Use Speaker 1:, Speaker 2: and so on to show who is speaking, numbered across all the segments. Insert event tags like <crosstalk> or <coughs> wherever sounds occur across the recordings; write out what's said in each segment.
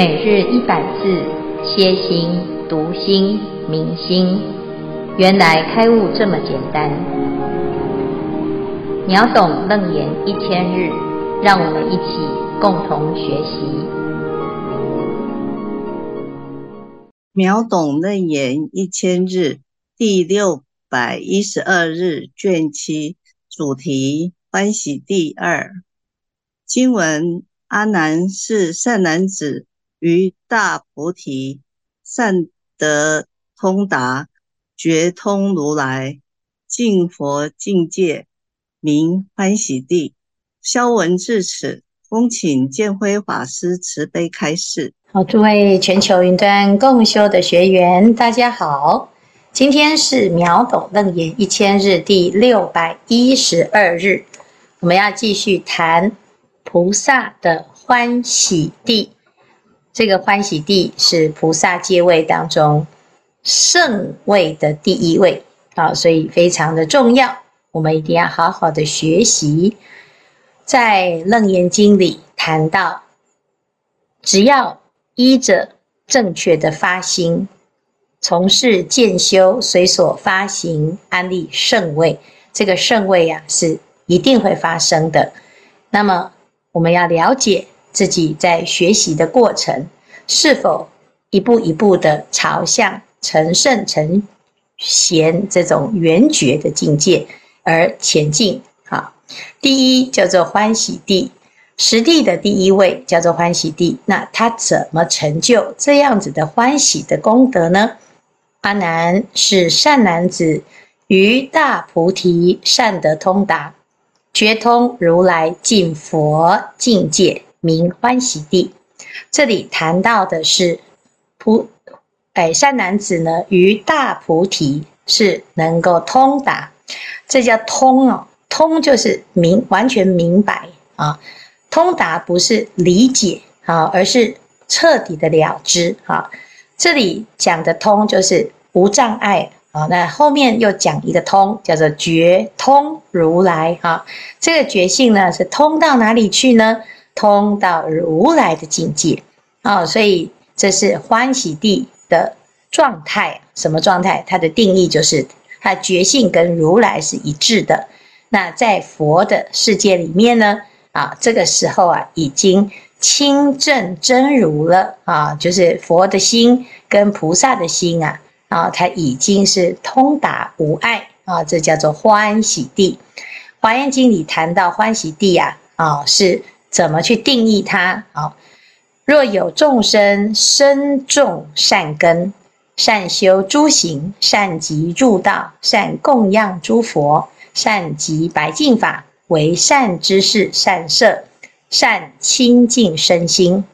Speaker 1: 每日一百字，歇心、读心、明心，原来开悟这么简单。秒懂楞严一千日，让我们一起共同学习。
Speaker 2: 秒懂楞严一千日第六百一十二日卷七主题欢喜第二经文：阿难是善男子。于大菩提善得通达觉通如来净佛境界名欢喜地。消文至此，恭请建辉法师慈悲开示。
Speaker 3: 好，诸位全球云端共修的学员，大家好。今天是秒懂楞严一千日第六百一十二日，我们要继续谈菩萨的欢喜地。这个欢喜地是菩萨阶位当中圣位的第一位啊，所以非常的重要，我们一定要好好的学习。在《楞严经》里谈到，只要依着正确的发心，从事渐修，随所发行安立圣位，这个圣位、啊、是一定会发生的。那么我们要了解。自己在学习的过程，是否一步一步的朝向成圣成贤这种圆觉的境界而前进？好，第一叫做欢喜地，十地的第一位叫做欢喜地。那他怎么成就这样子的欢喜的功德呢？阿难是善男子，于大菩提善得通达，觉通如来净佛境界。名欢喜地，这里谈到的是菩，哎，善男子呢，于大菩提是能够通达，这叫通哦，通就是明，完全明白啊。通达不是理解啊，而是彻底的了知啊。这里讲的通就是无障碍啊。那后面又讲一个通，叫做觉通如来啊。这个觉性呢，是通到哪里去呢？通到如来的境界啊，所以这是欢喜地的状态。什么状态？它的定义就是，它觉性跟如来是一致的。那在佛的世界里面呢，啊，这个时候啊，已经清正真如了啊，就是佛的心跟菩萨的心啊，啊，它已经是通达无碍啊，这叫做欢喜地。华严经里谈到欢喜地啊，啊是。怎么去定义它？好，若有众生深重善根，善修诸行，善集入道，善供养诸佛，善集白净法，为善知识，善摄，善清净身心。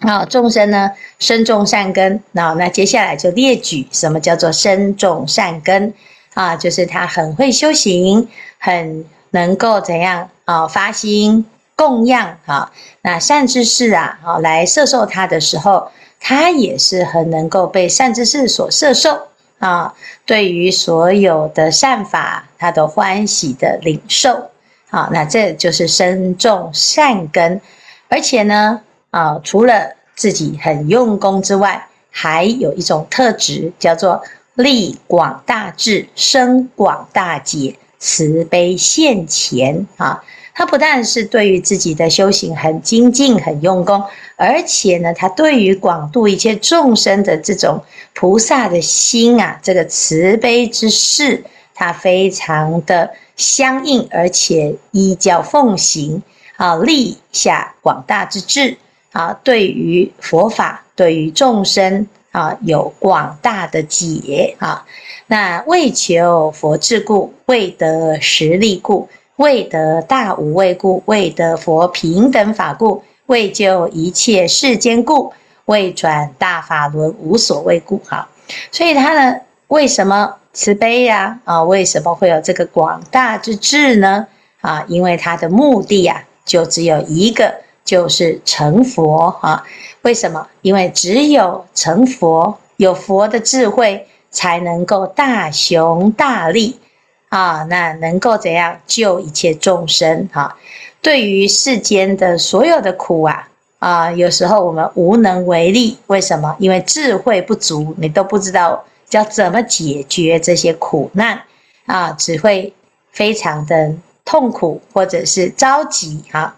Speaker 3: 好，众生呢，深种善根。那那接下来就列举什么叫做深种善根啊？就是他很会修行，很能够怎样啊？发心。供养啊，那善知识啊，啊来摄受他的时候，他也是很能够被善知识所摄受啊。对于所有的善法，他都欢喜的领受啊。那这就是深种善根，而且呢，啊，除了自己很用功之外，还有一种特质叫做力广大智，生广大解，慈悲现前啊。他不但是对于自己的修行很精进、很用功，而且呢，他对于广度一切众生的这种菩萨的心啊，这个慈悲之事，他非常的相应，而且依教奉行啊，立下广大之志啊，对于佛法、对于众生啊，有广大的解啊。那为求佛智故，为得实力故。为得大无畏故，为得佛平等法故，为救一切世间故，为转大法轮无所畏故。哈，所以他呢，为什么慈悲呀？啊，为什么会有这个广大之智呢？啊，因为他的目的呀，就只有一个，就是成佛啊。为什么？因为只有成佛，有佛的智慧，才能够大雄大力。啊，那能够怎样救一切众生？哈，对于世间的所有的苦啊，啊，有时候我们无能为力，为什么？因为智慧不足，你都不知道要怎么解决这些苦难啊，只会非常的痛苦或者是着急哈。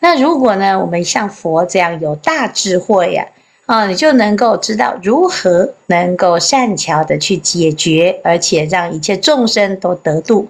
Speaker 3: 那如果呢，我们像佛这样有大智慧呀，啊你就能够知道如何能够善巧的去解决，而且让一切众生都得度。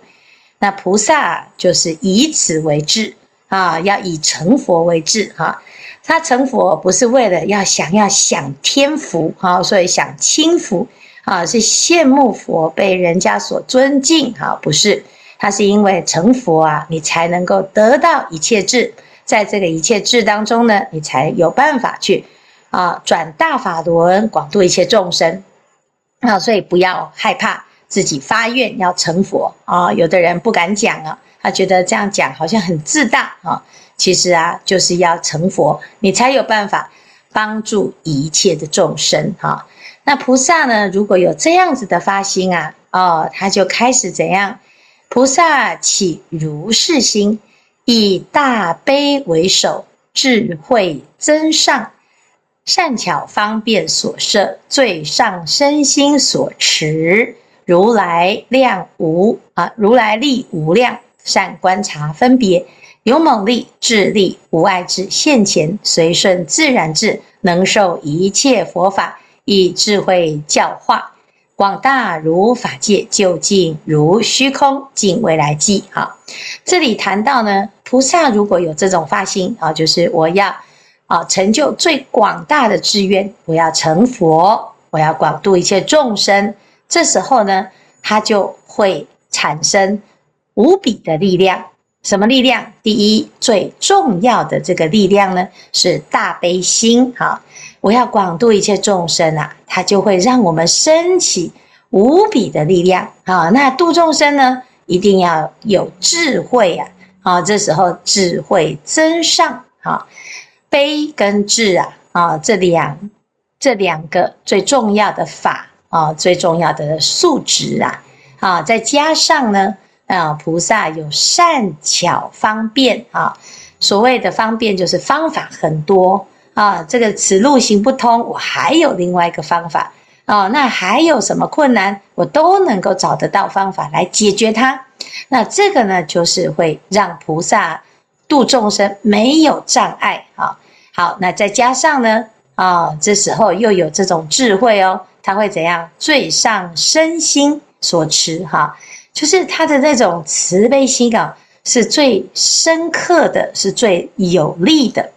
Speaker 3: 那菩萨就是以此为志啊，要以成佛为志哈。他成佛不是为了要想要享天福哈，所以享清福啊，是羡慕佛被人家所尊敬哈，不是，他是因为成佛啊，你才能够得到一切智，在这个一切智当中呢，你才有办法去啊转大法轮，广度一切众生啊，所以不要害怕自己发愿要成佛啊，有的人不敢讲啊，他觉得这样讲好像很自大啊。其实啊，就是要成佛，你才有办法帮助一切的众生哈。那菩萨呢，如果有这样子的发心啊，哦，他就开始怎样？菩萨起如是心，以大悲为首，智慧增上，善巧方便所摄，最上身心所持，如来量无啊，如来力无量，善观察分别。有猛力、智力、无碍智现前，随顺自然智，能受一切佛法，以智慧教化，广大如法界，究竟如虚空，尽未来际。好，这里谈到呢，菩萨如果有这种发心啊，就是我要啊成就最广大的志愿，我要成佛，我要广度一切众生。这时候呢，他就会产生无比的力量。什么力量？第一，最重要的这个力量呢，是大悲心。哈，我要广度一切众生啊，它就会让我们升起无比的力量。啊，那度众生呢，一定要有智慧啊。啊，这时候智慧增上。啊，悲跟智啊，啊，这两这两个最重要的法啊，最重要的素质啊，啊，再加上呢。啊，菩萨有善巧方便啊，所谓的方便就是方法很多啊。这个此路行不通，我还有另外一个方法啊。那还有什么困难，我都能够找得到方法来解决它。那这个呢，就是会让菩萨度众生没有障碍啊。好，那再加上呢啊，这时候又有这种智慧哦，他会怎样？最上身心所持哈。就是他的那种慈悲心啊，是最深刻的，是最有力的。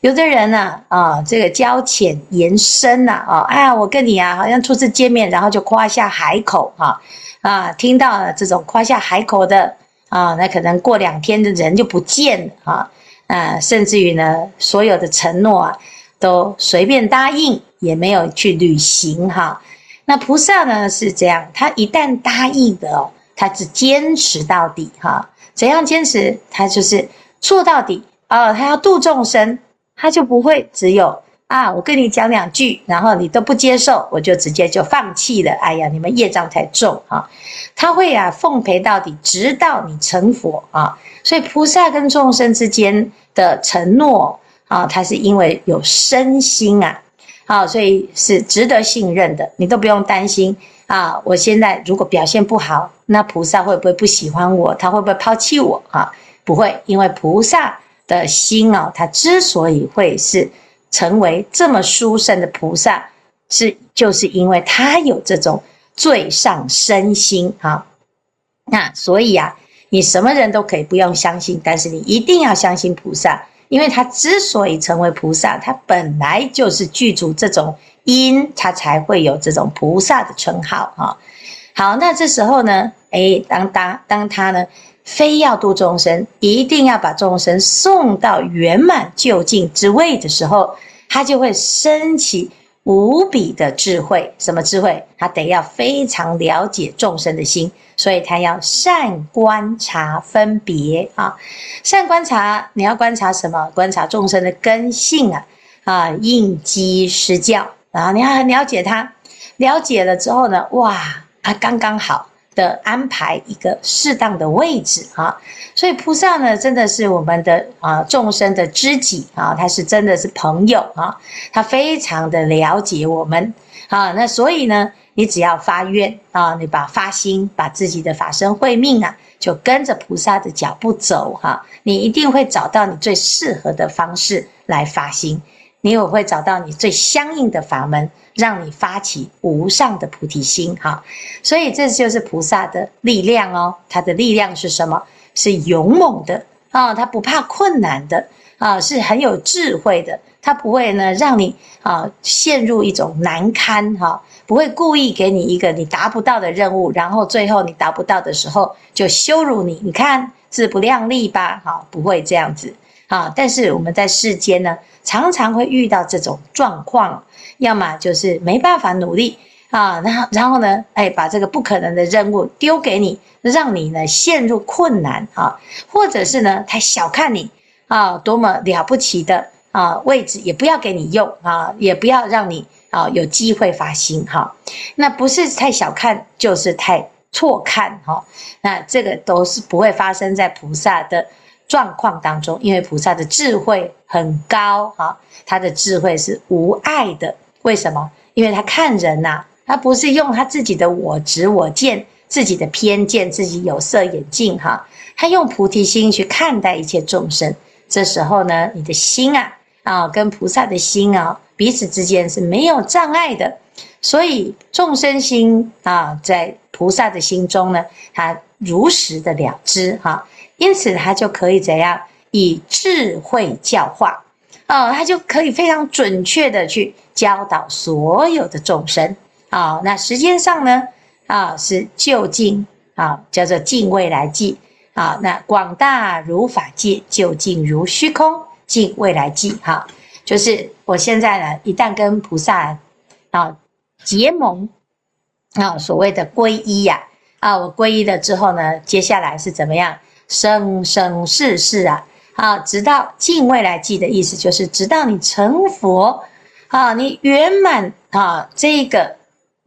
Speaker 3: 有的人呢，啊，这个交浅言深呐，啊，哎呀，我跟你啊，好像初次见面，然后就夸下海口，哈，啊，听到了这种夸下海口的，啊，那可能过两天的人就不见了，啊，啊，甚至于呢，所有的承诺啊，都随便答应，也没有去履行，哈。那菩萨呢是这样，他一旦答应的哦。他只坚持到底，哈，怎样坚持？他就是做到底哦。他要度众生，他就不会只有啊，我跟你讲两句，然后你都不接受，我就直接就放弃了。哎呀，你们业障太重啊。他会啊，奉陪到底，直到你成佛啊。所以菩萨跟众生之间的承诺啊，他是因为有身心啊，好，所以是值得信任的，你都不用担心。啊，我现在如果表现不好，那菩萨会不会不喜欢我？他会不会抛弃我？啊，不会，因为菩萨的心啊，他之所以会是成为这么殊胜的菩萨，是就是因为他有这种最上身心啊。那所以啊，你什么人都可以不用相信，但是你一定要相信菩萨，因为他之所以成为菩萨，他本来就是具足这种。因他才会有这种菩萨的称号啊。好，那这时候呢，诶，当当当他呢，非要度众生，一定要把众生送到圆满究竟之位的时候，他就会升起无比的智慧。什么智慧？他得要非常了解众生的心，所以他要善观察分别啊。善观察，你要观察什么？观察众生的根性啊啊，应机施教。然后你要很了解他，了解了之后呢，哇，他刚刚好的安排一个适当的位置啊。所以菩萨呢，真的是我们的啊众生的知己啊，他是真的是朋友啊，他非常的了解我们啊。那所以呢，你只要发愿啊，你把发心，把自己的法身慧命啊，就跟着菩萨的脚步走哈，你一定会找到你最适合的方式来发心，你也会找到你最相应的法门，让你发起无上的菩提心哈。所以这就是菩萨的力量哦，它的力量是什么？是勇猛的啊，他不怕困难的啊，是很有智慧的。他不会呢让你啊陷入一种难堪哈，不会故意给你一个你达不到的任务，然后最后你达不到的时候就羞辱你。你看自不量力吧？好，不会这样子啊。但是我们在世间呢，常常会遇到这种状况，要么就是没办法努力。啊，然后然后呢，哎，把这个不可能的任务丢给你，让你呢陷入困难啊，或者是呢太小看你啊，多么了不起的啊位置也不要给你用啊，也不要让你啊有机会发心哈、那不是太小看，就是太错看哈、那这个都是不会发生在菩萨的状况当中，因为菩萨的智慧很高哈，他的智慧是无碍的。为什么？因为他看人呐、啊。他不是用他自己的我执我见、自己的偏见、自己有色眼镜哈，他用菩提心去看待一切众生。这时候呢，你的心啊啊，跟菩萨的心啊，彼此之间是没有障碍的。所以众生心啊，在菩萨的心中呢，他如实的了知哈，因此他就可以怎样以智慧教化啊，他就可以非常准确的去教导所有的众生。啊，那时间上呢？啊，是就近啊，叫做近未来际啊。那广大如法界，就近如虚空，近未来际。哈、就是我现在呢，一旦跟菩萨啊结盟啊，所谓的皈依呀，啊，我皈依了之后呢，接下来是怎么样？生生世世啊啊，直到尽未来际的意思，就是直到你成佛啊，你圆满啊，这个。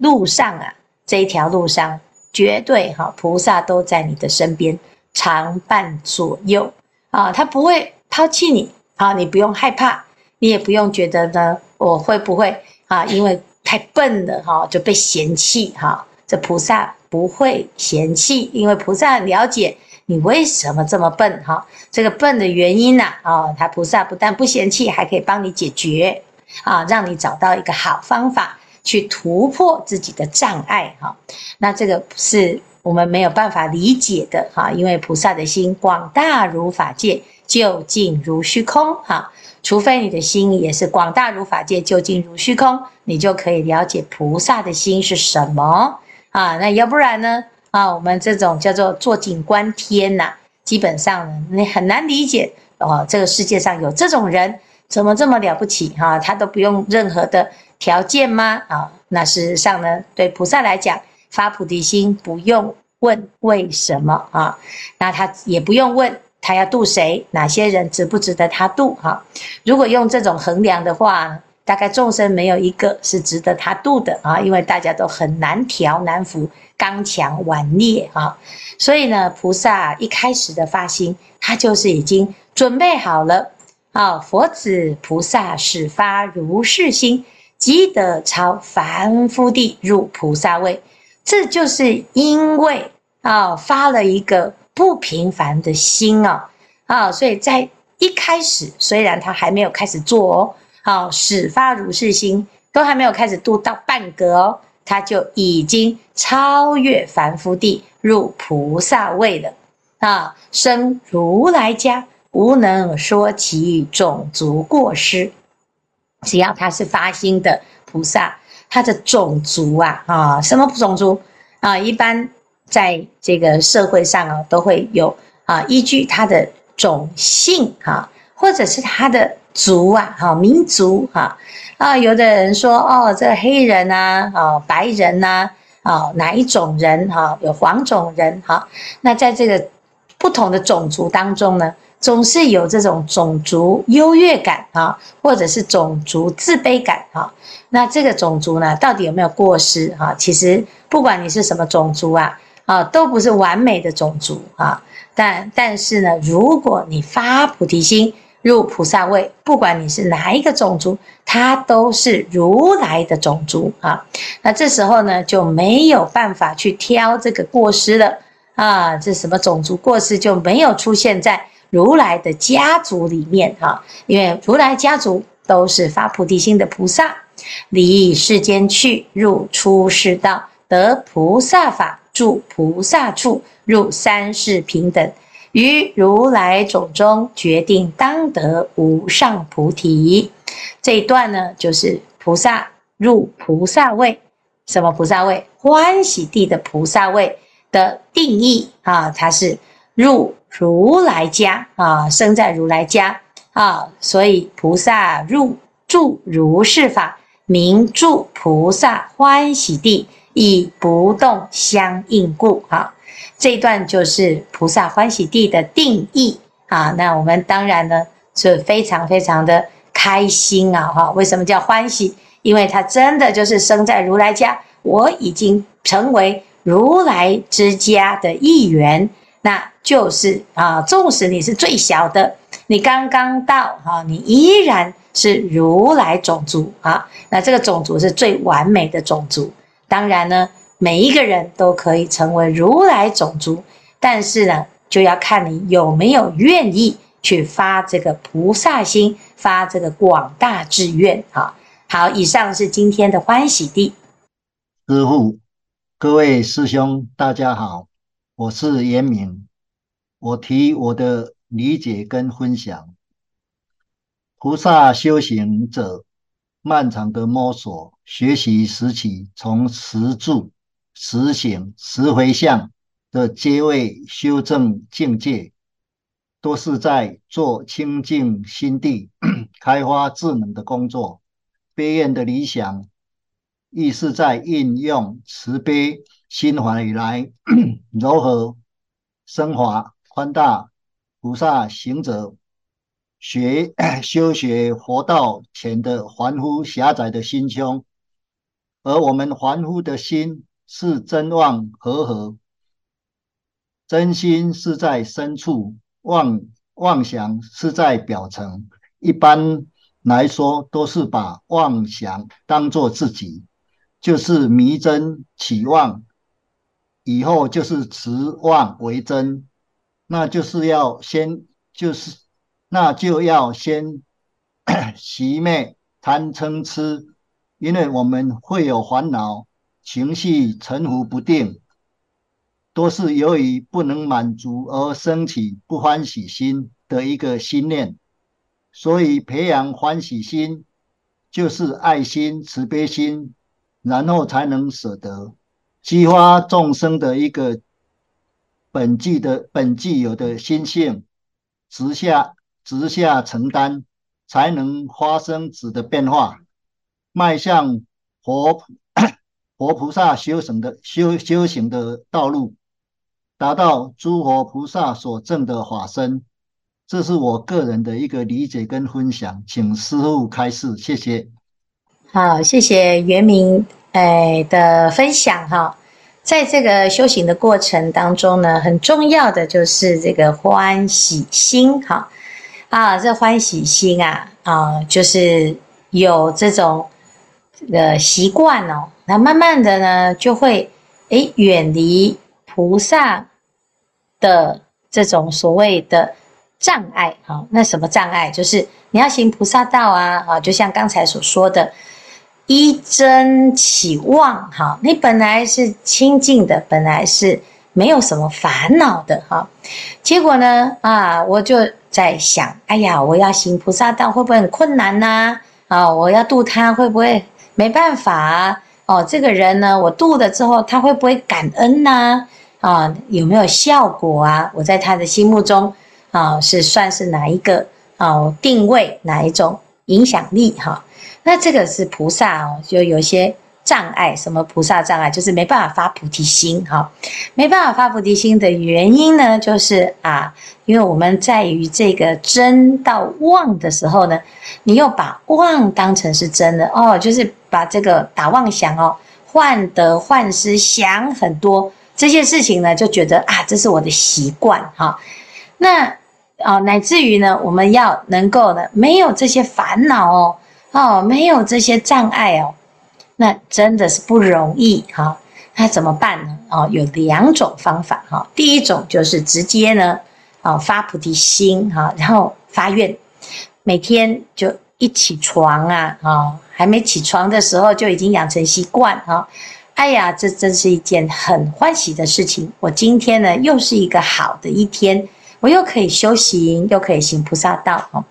Speaker 3: 路上啊，这一条路上绝对哈，菩萨都在你的身边，常伴左右啊，他不会抛弃你啊，你不用害怕，你也不用觉得呢，我会不会啊，因为太笨了哈，就被嫌弃哈。这菩萨不会嫌弃，因为菩萨了解你为什么这么笨哈，这个笨的原因呢啊，他菩萨不但不嫌弃，还可以帮你解决啊，让你找到一个好方法。去突破自己的障碍哈，那这个是我们没有办法理解的哈，因为菩萨的心广大如法界，究竟如虚空哈。除非你的心也是广大如法界，究竟如虚空，你就可以了解菩萨的心是什么啊。那要不然呢啊，我们这种叫做坐井观天呐，基本上呢，你很难理解哦。这个世界上有这种人，怎么这么了不起哈？他都不用任何的。条件吗？啊，那事实上呢，对菩萨来讲，发菩提心不用问为什么啊，那他也不用问他要度谁，哪些人值不值得他度哈。如果用这种衡量的话，大概众生没有一个是值得他度的啊，因为大家都很难调难服，刚强顽劣啊。所以呢，菩萨一开始的发心，他就是已经准备好了啊。佛子菩萨始发如是心。即得超凡夫地入菩萨位，这就是因为啊发了一个不平凡的心啊啊，所以在一开始虽然他还没有开始做哦，啊始发如是心都还没有开始度到半个哦，他就已经超越凡夫地入菩萨位了啊，生如来家，无能说其种族过失。只要他是发心的菩萨，他的种族啊啊，什么种族啊？一般在这个社会上啊，都会有啊，依据他的种姓啊，或者是他的族啊，哈，民族哈啊。有的人说哦，这个黑人呐，啊，白人呐，啊，哪一种人哈？有黄种人哈。那在这个不同的种族当中呢？总是有这种种族优越感啊，或者是种族自卑感啊。那这个种族呢，到底有没有过失啊？其实不管你是什么种族啊，啊，都不是完美的种族啊。但但是呢，如果你发菩提心入菩萨位，不管你是哪一个种族，它都是如来的种族啊。那这时候呢，就没有办法去挑这个过失了啊。这什么种族过失就没有出现在如来的家族里面啊，因为如来家族都是发菩提心的菩萨。离世间去，入出世道，得菩萨法，住菩萨处，入三世平等，于如来种中，决定当得无上菩提。这一段呢，就是菩萨入菩萨位，什么菩萨位？欢喜地的菩萨位的定义啊，它是入如来家啊，生在如来家啊，所以菩萨入住如是法。名住菩萨欢喜地，以不动相应故。啊，这一段就是菩萨欢喜地的定义啊。那我们当然呢是非常非常的开心啊！哈，为什么叫欢喜？因为他真的就是生在如来家，我已经成为如来之家的一员。那就是啊，纵使你是最小的，你刚刚到哈，你依然。是如来种族啊，那这个种族是最完美的种族。当然呢，每一个人都可以成为如来种族，但是呢，就要看你有没有愿意去发这个菩萨心，发这个广大志愿啊。好，以上是今天的欢喜地。
Speaker 4: 师父，各位师兄，大家好，我是严明，我提我的理解跟分享。菩萨修行者，漫长的摸索、学习时期，从十住、实行、十回向的阶位修正境界，都是在做清净心地、<coughs> 开发智能的工作。悲愿的理想，亦是在运用慈悲心怀来 <coughs> 柔和、升华、宽大菩萨行者。学 <clears throat> 修学佛道前的凡夫狭窄的心胸，而我们凡夫的心是真妄和合，真心是在深处，妄妄想是在表层。一般来说，都是把妄想当作自己，就是迷真起妄，以后就是持妄为真，那就是要先就是。那就要先 <coughs> 习灭贪嗔痴，因为我们会有烦恼，情绪沉浮不定，都是由于不能满足而升起不欢喜心的一个心念。所以培养欢喜心，就是爱心、慈悲心，然后才能舍得，激发众生的一个本具的本具有的心性，直下。直下承担，才能发生质的变化，迈向佛佛菩萨修行的修修行的道路，达到诸佛菩萨所证的法身。这是我个人的一个理解跟分享，请师傅开示，谢谢。
Speaker 3: 好，谢谢圆明哎的分享哈。在这个修行的过程当中呢，很重要的就是这个欢喜心哈。啊，这欢喜心啊，啊，就是有这种的习惯哦。那慢慢的呢，就会诶远离菩萨的这种所谓的障碍。好，那什么障碍？就是你要行菩萨道啊，啊，就像刚才所说的，依真起妄。哈，你本来是清净的，本来是没有什么烦恼的。哈，结果呢，啊，我就。在想，哎呀，我要行菩萨道会不会很困难呐？啊，我要度他会不会没办法啊？哦，这个人呢，我度了之后，他会不会感恩呐？啊，有没有效果啊？我在他的心目中啊，是算是哪一个啊？定位哪一种影响力哈？那这个是菩萨哦，就有些。障碍，什么菩萨障碍？就是没办法发菩提心哈，没办法发菩提心的原因呢，就是啊，因为我们在于这个真到妄的时候呢，你又把妄当成是真的哦，就是把这个打妄想哦，患得患失，想很多，这些事情呢，就觉得啊，这是我的习惯哈。那啊、哦，乃至于呢，我们要能够呢，没有这些烦恼哦，哦，没有这些障碍哦，那真的是不容易哈。那怎么办呢？哦，有两种方法哈。第一种就是直接呢，啊，发菩提心哈，然后发愿，每天就一起床啊，啊，还没起床的时候就已经养成习惯哈。哎呀，这真是一件很欢喜的事情。我今天呢，又是一个好的一天，我又可以修行，又可以行菩萨道哦。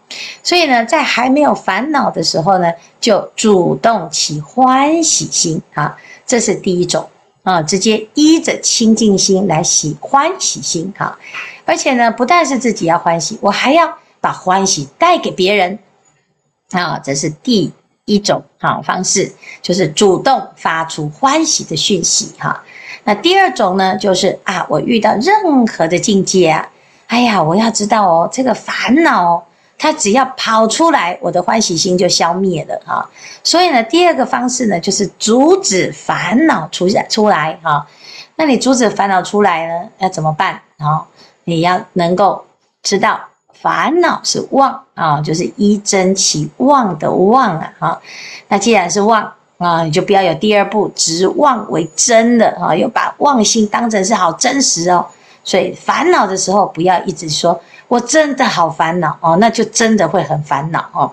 Speaker 3: 所以呢，在还没有烦恼的时候呢，就主动起欢喜心啊，这是第一种啊，直接依着清净心来喜欢喜心哈。而且呢，不但是自己要欢喜，我还要把欢喜带给别人啊，这是第。一种好方式就是主动发出欢喜的讯息哈。那第二种呢，就是啊，我遇到任何的境界啊，哎呀，我要知道哦，这个烦恼它只要跑出来，我的欢喜心就消灭了哈。所以呢，第二个方式呢，就是阻止烦恼出现出来哈。那你阻止烦恼出来呢，要怎么办啊？你要能够知道。烦恼是妄啊，就是依真起妄的妄啊，那既然是妄啊，你就不要有第二步，执妄为真的啊，又把妄心当成是好真实哦。所以烦恼的时候，不要一直说我真的好烦恼哦，那就真的会很烦恼哦。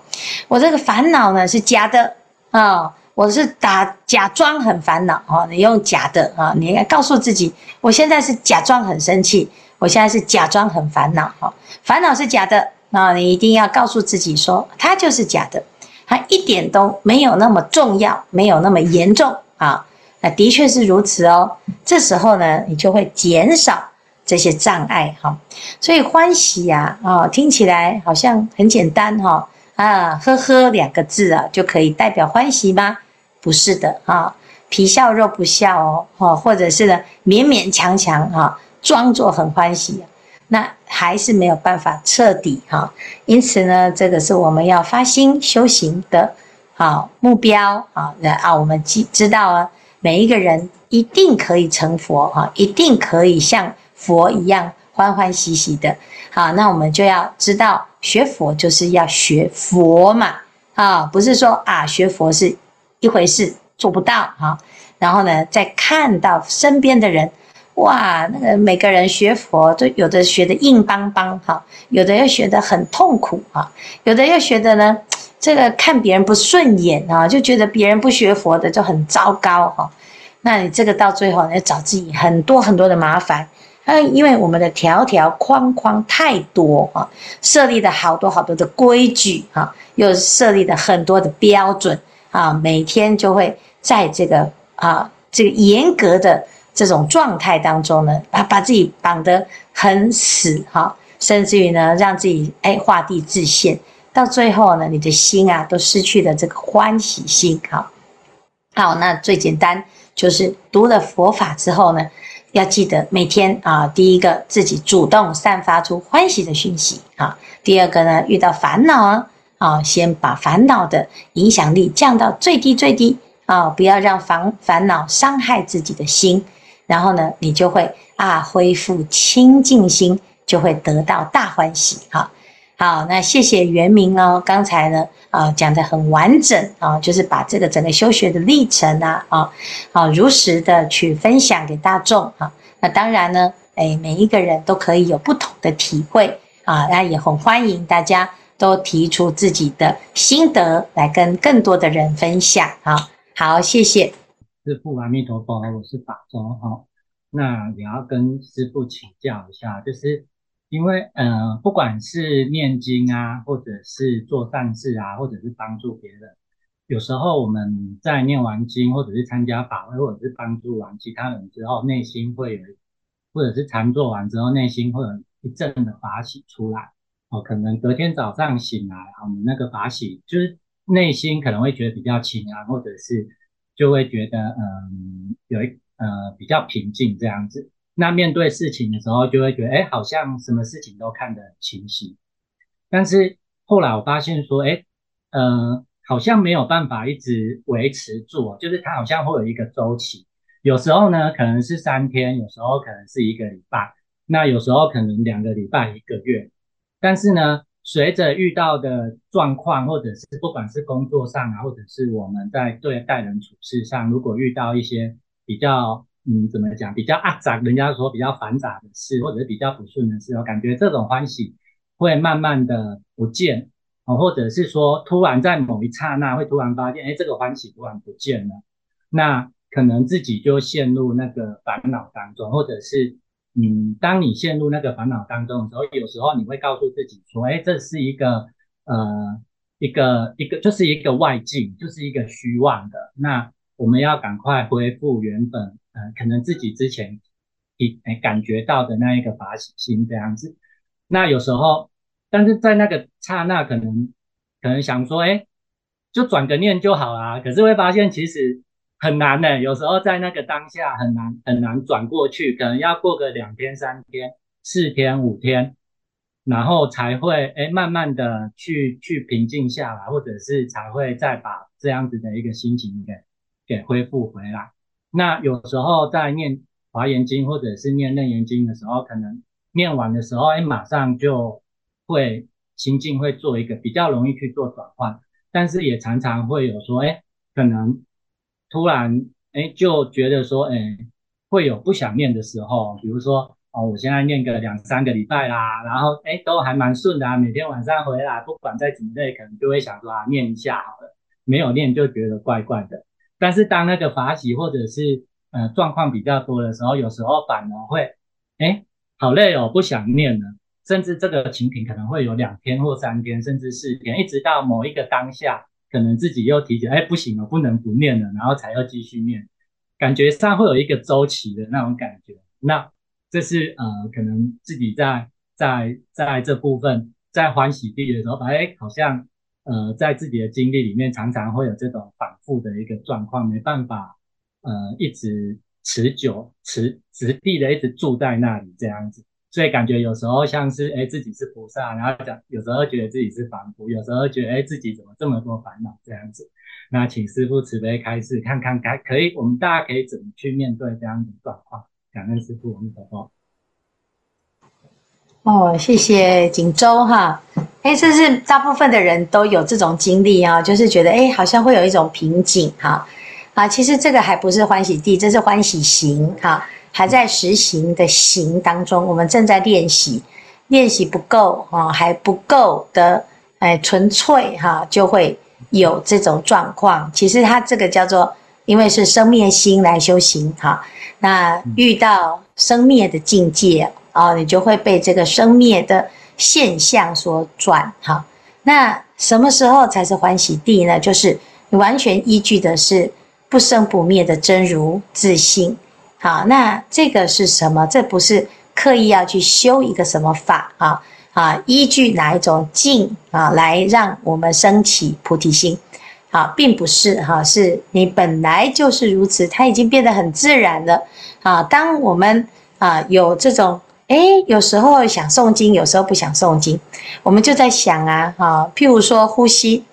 Speaker 3: 我这个烦恼呢是假的啊，我是打假装很烦恼哦，你用假的啊，你应该告诉自己，我现在是假装很生气。我现在是假装很烦恼哈，烦恼是假的，那你一定要告诉自己说，它就是假的，它一点都没有那么重要，没有那么严重啊。那的确是如此哦。这时候呢，你就会减少这些障碍哈。所以欢喜呀，啊，听起来好像很简单哈，啊，呵呵两个字啊就可以代表欢喜吗？不是的啊，皮笑肉不笑哦，或者是呢勉勉强强哈。装作很欢喜，那还是没有办法彻底哈。因此呢，这个是我们要发心修行的好目标啊。那啊，我们知知道啊，每一个人一定可以成佛哈，一定可以像佛一样欢欢喜喜的。好，那我们就要知道，学佛就是要学佛嘛啊，不是说啊，学佛是一回事做不到哈。然后呢，再看到身边的人。哇，那个每个人学佛都有的学的硬邦邦哈，有的又学得很痛苦哈，有的又学得呢，这个看别人不顺眼啊，就觉得别人不学佛的就很糟糕哈。那你这个到最后，你找自己很多很多的麻烦。嗯，因为我们的条条框框太多啊，设立的好多好多的规矩啊，又设立的很多的标准啊，每天就会在这个啊这个严格的。这种状态当中呢，啊，把自己绑得很死哈，甚至于呢，让自己哎画地自限，到最后呢，你的心啊都失去了这个欢喜心哈。好，那最简单就是读了佛法之后呢，要记得每天啊，第一个自己主动散发出欢喜的讯息啊，第二个呢，遇到烦恼啊，先把烦恼的影响力降到最低最低啊，不要让烦烦恼伤害自己的心。然后呢，你就会啊恢复清净心，就会得到大欢喜。哈，好，那谢谢圆明哦。刚才呢，啊讲得很完整啊，就是把这个整个修学的历程啊，啊，啊如实的去分享给大众啊。那当然呢，哎，每一个人都可以有不同的体会啊。那也很欢迎大家都提出自己的心得来跟更多的人分享。啊，好，谢谢。
Speaker 5: 师父阿弥陀佛，我是法中哈。那也要跟师父请教一下，就是因为嗯、呃，不管是念经啊，或者是做善事啊，或者是帮助别人，有时候我们在念完经，或者是参加法会，或者是帮助完其他人之后，内心会有，或者是禅坐完之后，内心会有一阵的法喜出来。哦，可能隔天早上醒来，我们那个法喜就是内心可能会觉得比较轻安，或者是。就会觉得，嗯，有一呃比较平静这样子。那面对事情的时候，就会觉得，哎，好像什么事情都看得很清晰。但是后来我发现说，哎，嗯、呃，好像没有办法一直维持住，就是它好像会有一个周期。有时候呢可能是三天，有时候可能是一个礼拜，那有时候可能两个礼拜、一个月。但是呢，随着遇到的状况，或者是不管是工作上啊，或者是我们在对待人处事上，如果遇到一些比较嗯怎么讲，比较阿杂，人家说比较繁杂的事，或者是比较不顺的事，我感觉这种欢喜会慢慢的不见。哦，或者是说，突然在某一刹那会突然发现，哎，这个欢喜突然不见了，那可能自己就陷入那个烦恼当中，或者是，嗯，当你陷入那个烦恼当中的时候，有时候你会告诉自己说，哎，这是一个，呃，一个一个，就是一个外境，就是一个虚妄的，那我们要赶快恢复原本，呃，可能自己之前一哎感觉到的那一个法喜心这样子，那有时候。但是在那个刹那，可能可能想说，哎，就转个念就好啦。可是会发现其实很难呢。有时候在那个当下很难很难转过去，可能要过个两天、三天、四天、五天，然后才会哎慢慢的去去平静下来，或者是才会再把这样子的一个心情给给恢复回来。那有时候在念华严经或者是念楞严经的时候，可能念完的时候，哎，马上就。会心境会做一个比较容易去做转换，但是也常常会有说，哎，可能突然哎就觉得说，哎，会有不想念的时候，比如说哦，我现在念个两三个礼拜啦，然后哎都还蛮顺的啊，每天晚上回来不管再怎么累，可能就会想说啊念一下好了，没有念就觉得怪怪的。但是当那个法喜或者是呃状况比较多的时候，有时候反而会哎好累哦，不想念了。甚至这个情景可能会有两天或三天，甚至四天，一直到某一个当下，可能自己又提起，哎，不行了，不能不念了，然后才要继续念，感觉上会有一个周期的那种感觉。那这是呃，可能自己在在在这部分在欢喜地的时候，哎，好像呃，在自己的经历里面，常常会有这种反复的一个状况，没办法呃，一直持久持持地的一直住在那里这样子。所以感觉有时候像是哎自己是菩萨，然后讲有时候觉得自己是凡夫，有时候觉得哎自己怎么这么多烦恼这样子。那请师父慈悲开示，看看该可以我们大家可以怎么去面对这样的状况。感恩师父，我们走走。
Speaker 3: 哦，谢谢锦州哈。哎，这是大部分的人都有这种经历啊，就是觉得哎好像会有一种瓶颈哈。啊，其实这个还不是欢喜地，这是欢喜行哈。还在实行的行当中，我们正在练习，练习不够啊，还不够的，哎，纯粹哈，就会有这种状况。其实它这个叫做，因为是生灭心来修行哈，那遇到生灭的境界啊，你就会被这个生灭的现象所转哈。那什么时候才是欢喜地呢？就是你完全依据的是不生不灭的真如自性。好，那这个是什么？这不是刻意要去修一个什么法啊啊？依据哪一种境啊，来让我们升起菩提心？啊，并不是哈，是你本来就是如此，它已经变得很自然了啊。当我们啊有这种哎，有时候想诵经，有时候不想诵经，我们就在想啊啊，譬如说呼吸，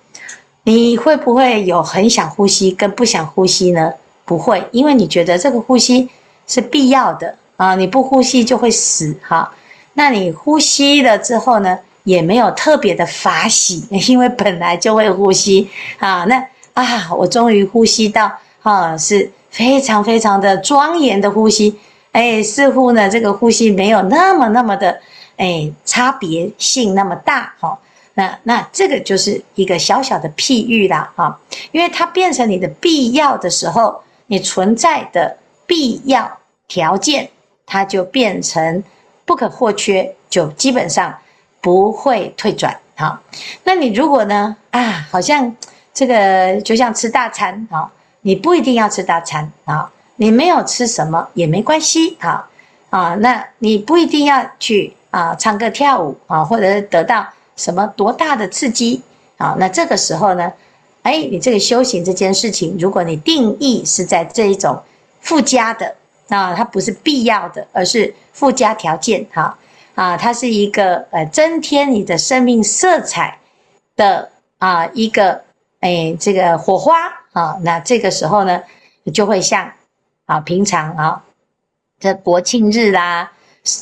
Speaker 3: 你会不会有很想呼吸跟不想呼吸呢？不会，因为你觉得这个呼吸。是必要的啊！你不呼吸就会死哈。那你呼吸了之后呢，也没有特别的法喜，<laughs> 因为本来就会呼吸啊。那啊，我终于呼吸到啊，是非常非常的庄严的呼吸。哎，似乎呢，这个呼吸没有那么那么的哎差别性那么大哈。那那这个就是一个小小的譬喻啦哈，因为它变成你的必要的时候，你存在的。必要条件，它就变成不可或缺，就基本上不会退转。好，那你如果呢？啊，好像这个就像吃大餐啊，你不一定要吃大餐啊，你没有吃什么也没关系哈啊，那你不一定要去啊唱歌跳舞啊，或者是得到什么多大的刺激啊，那这个时候呢，哎，你这个修行这件事情，如果你定义是在这一种。附加的啊，它不是必要的，而是附加条件哈啊，它是一个呃增添你的生命色彩的啊一个哎这个火花啊，那这个时候呢，就会像啊，平常啊，这国庆日啦、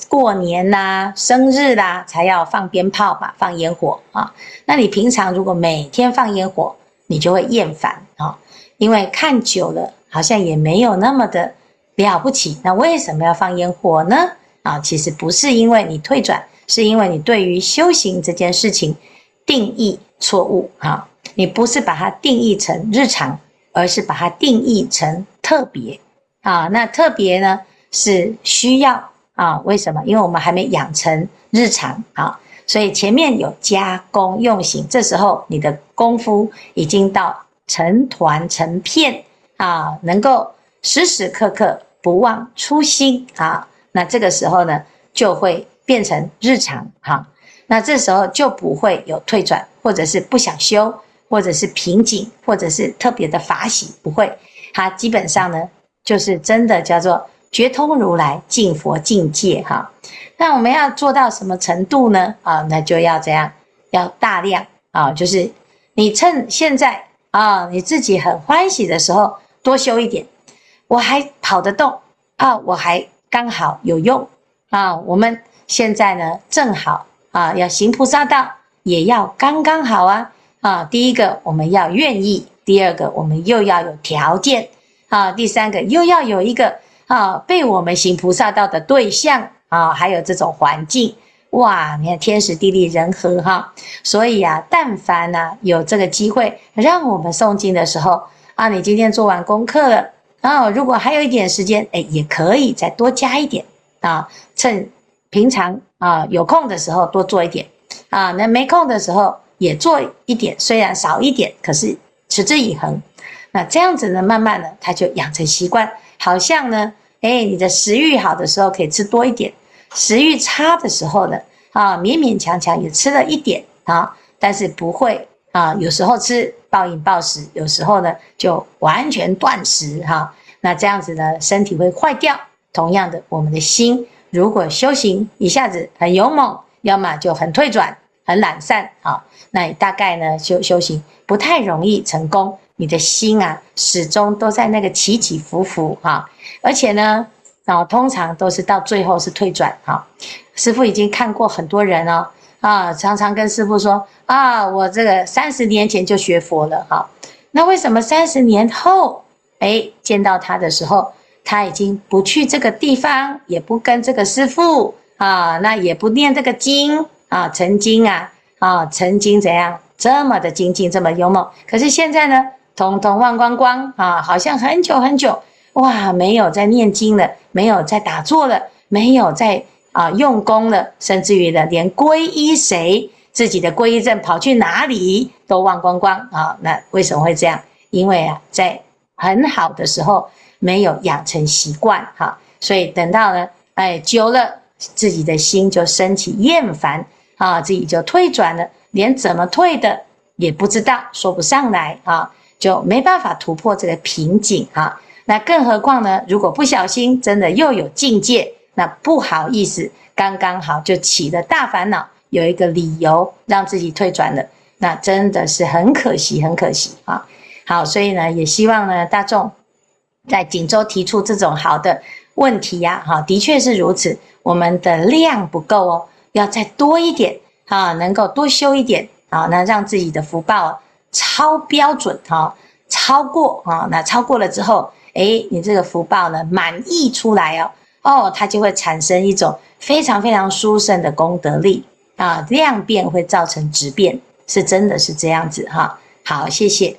Speaker 3: 过年啦、生日啦，才要放鞭炮嘛，放烟火啊。那你平常如果每天放烟火，你就会厌烦啊，因为看久了好像也没有那么的了不起。那为什么要放烟火呢？啊，其实不是因为你退转，是因为你对于修行这件事情定义错误啊。你不是把它定义成日常，而是把它定义成特别啊。那特别呢是需要啊？为什么？因为我们还没养成日常啊，所以前面有加工用行，这时候你的功夫已经到成团成片啊，能够时时刻刻不忘初心啊。那这个时候呢，就会变成日常哈。那这时候就不会有退转，或者是不想修。或者是瓶颈，或者是特别的法喜，不会，它基本上呢，就是真的叫做觉通如来净佛境界哈。那我们要做到什么程度呢？啊，那就要这样，要大量啊，就是你趁现在啊，你自己很欢喜的时候多修一点，我还跑得动啊，我还刚好有用啊。我们现在呢，正好啊，要行菩萨道，也要刚刚好啊。啊，第一个我们要愿意，第二个我们又要有条件，啊，第三个又要有一个啊被我们行菩萨道的对象啊，还有这种环境，哇，你看天时地利人和哈，所以啊，但凡呢有这个机会让我们诵经的时候啊，你今天做完功课了啊，如果还有一点时间，哎，也可以再多加一点啊，趁平常啊有空的时候多做一点啊，那没空的时候。也做一点，虽然少一点，可是持之以恒。那这样子呢，慢慢的他就养成习惯。好像呢，哎，你的食欲好的时候可以吃多一点，食欲差的时候呢，啊，勉勉强强也吃了一点啊，但是不会啊，有时候吃暴饮暴食，有时候呢就完全断食哈、那这样子呢，身体会坏掉。同样的，我们的心如果修行一下子很勇猛，要么就很退转。很懒散啊，那你大概呢修修行不太容易成功，你的心啊始终都在那个起起伏伏哈，而且呢，啊通常都是到最后是退转哈。师父已经看过很多人哦，啊常常跟师父说啊，我这个三十年前就学佛了哈，那为什么三十年后哎见到他的时候，他已经不去这个地方，也不跟这个师父啊，那也不念这个经。啊，曾经啊，啊，曾经怎样这么的精进，这么幽默，可是现在呢，统统忘光光啊，好像很久很久，哇，没有在念经了，没有在打坐了，没有在啊用功了，甚至于呢，连皈依谁，自己的皈依证跑去哪里都忘光光啊。那为什么会这样？因为啊，在很好的时候没有养成习惯哈，所以等到呢，哎，久了，自己的心就升起厌烦。啊，自己就退转了，连怎么退的也不知道，说不上来啊，就没办法突破这个瓶颈啊。那更何况呢？如果不小心，真的又有境界，那不好意思，刚刚好就起了大烦恼，有一个理由让自己退转了，那真的是很可惜，很可惜啊。好，所以呢，也希望呢，大众在锦州提出这种好的问题呀，哈，的确是如此，我们的量不够哦。要再多一点啊，能够多修一点啊，那让自己的福报超标准哈，超过啊，那超过了之后，诶，你这个福报呢满溢出来哦，哦，它就会产生一种非常非常殊胜的功德力啊，量变会造成质变，是真的是这样子哈。好，谢谢。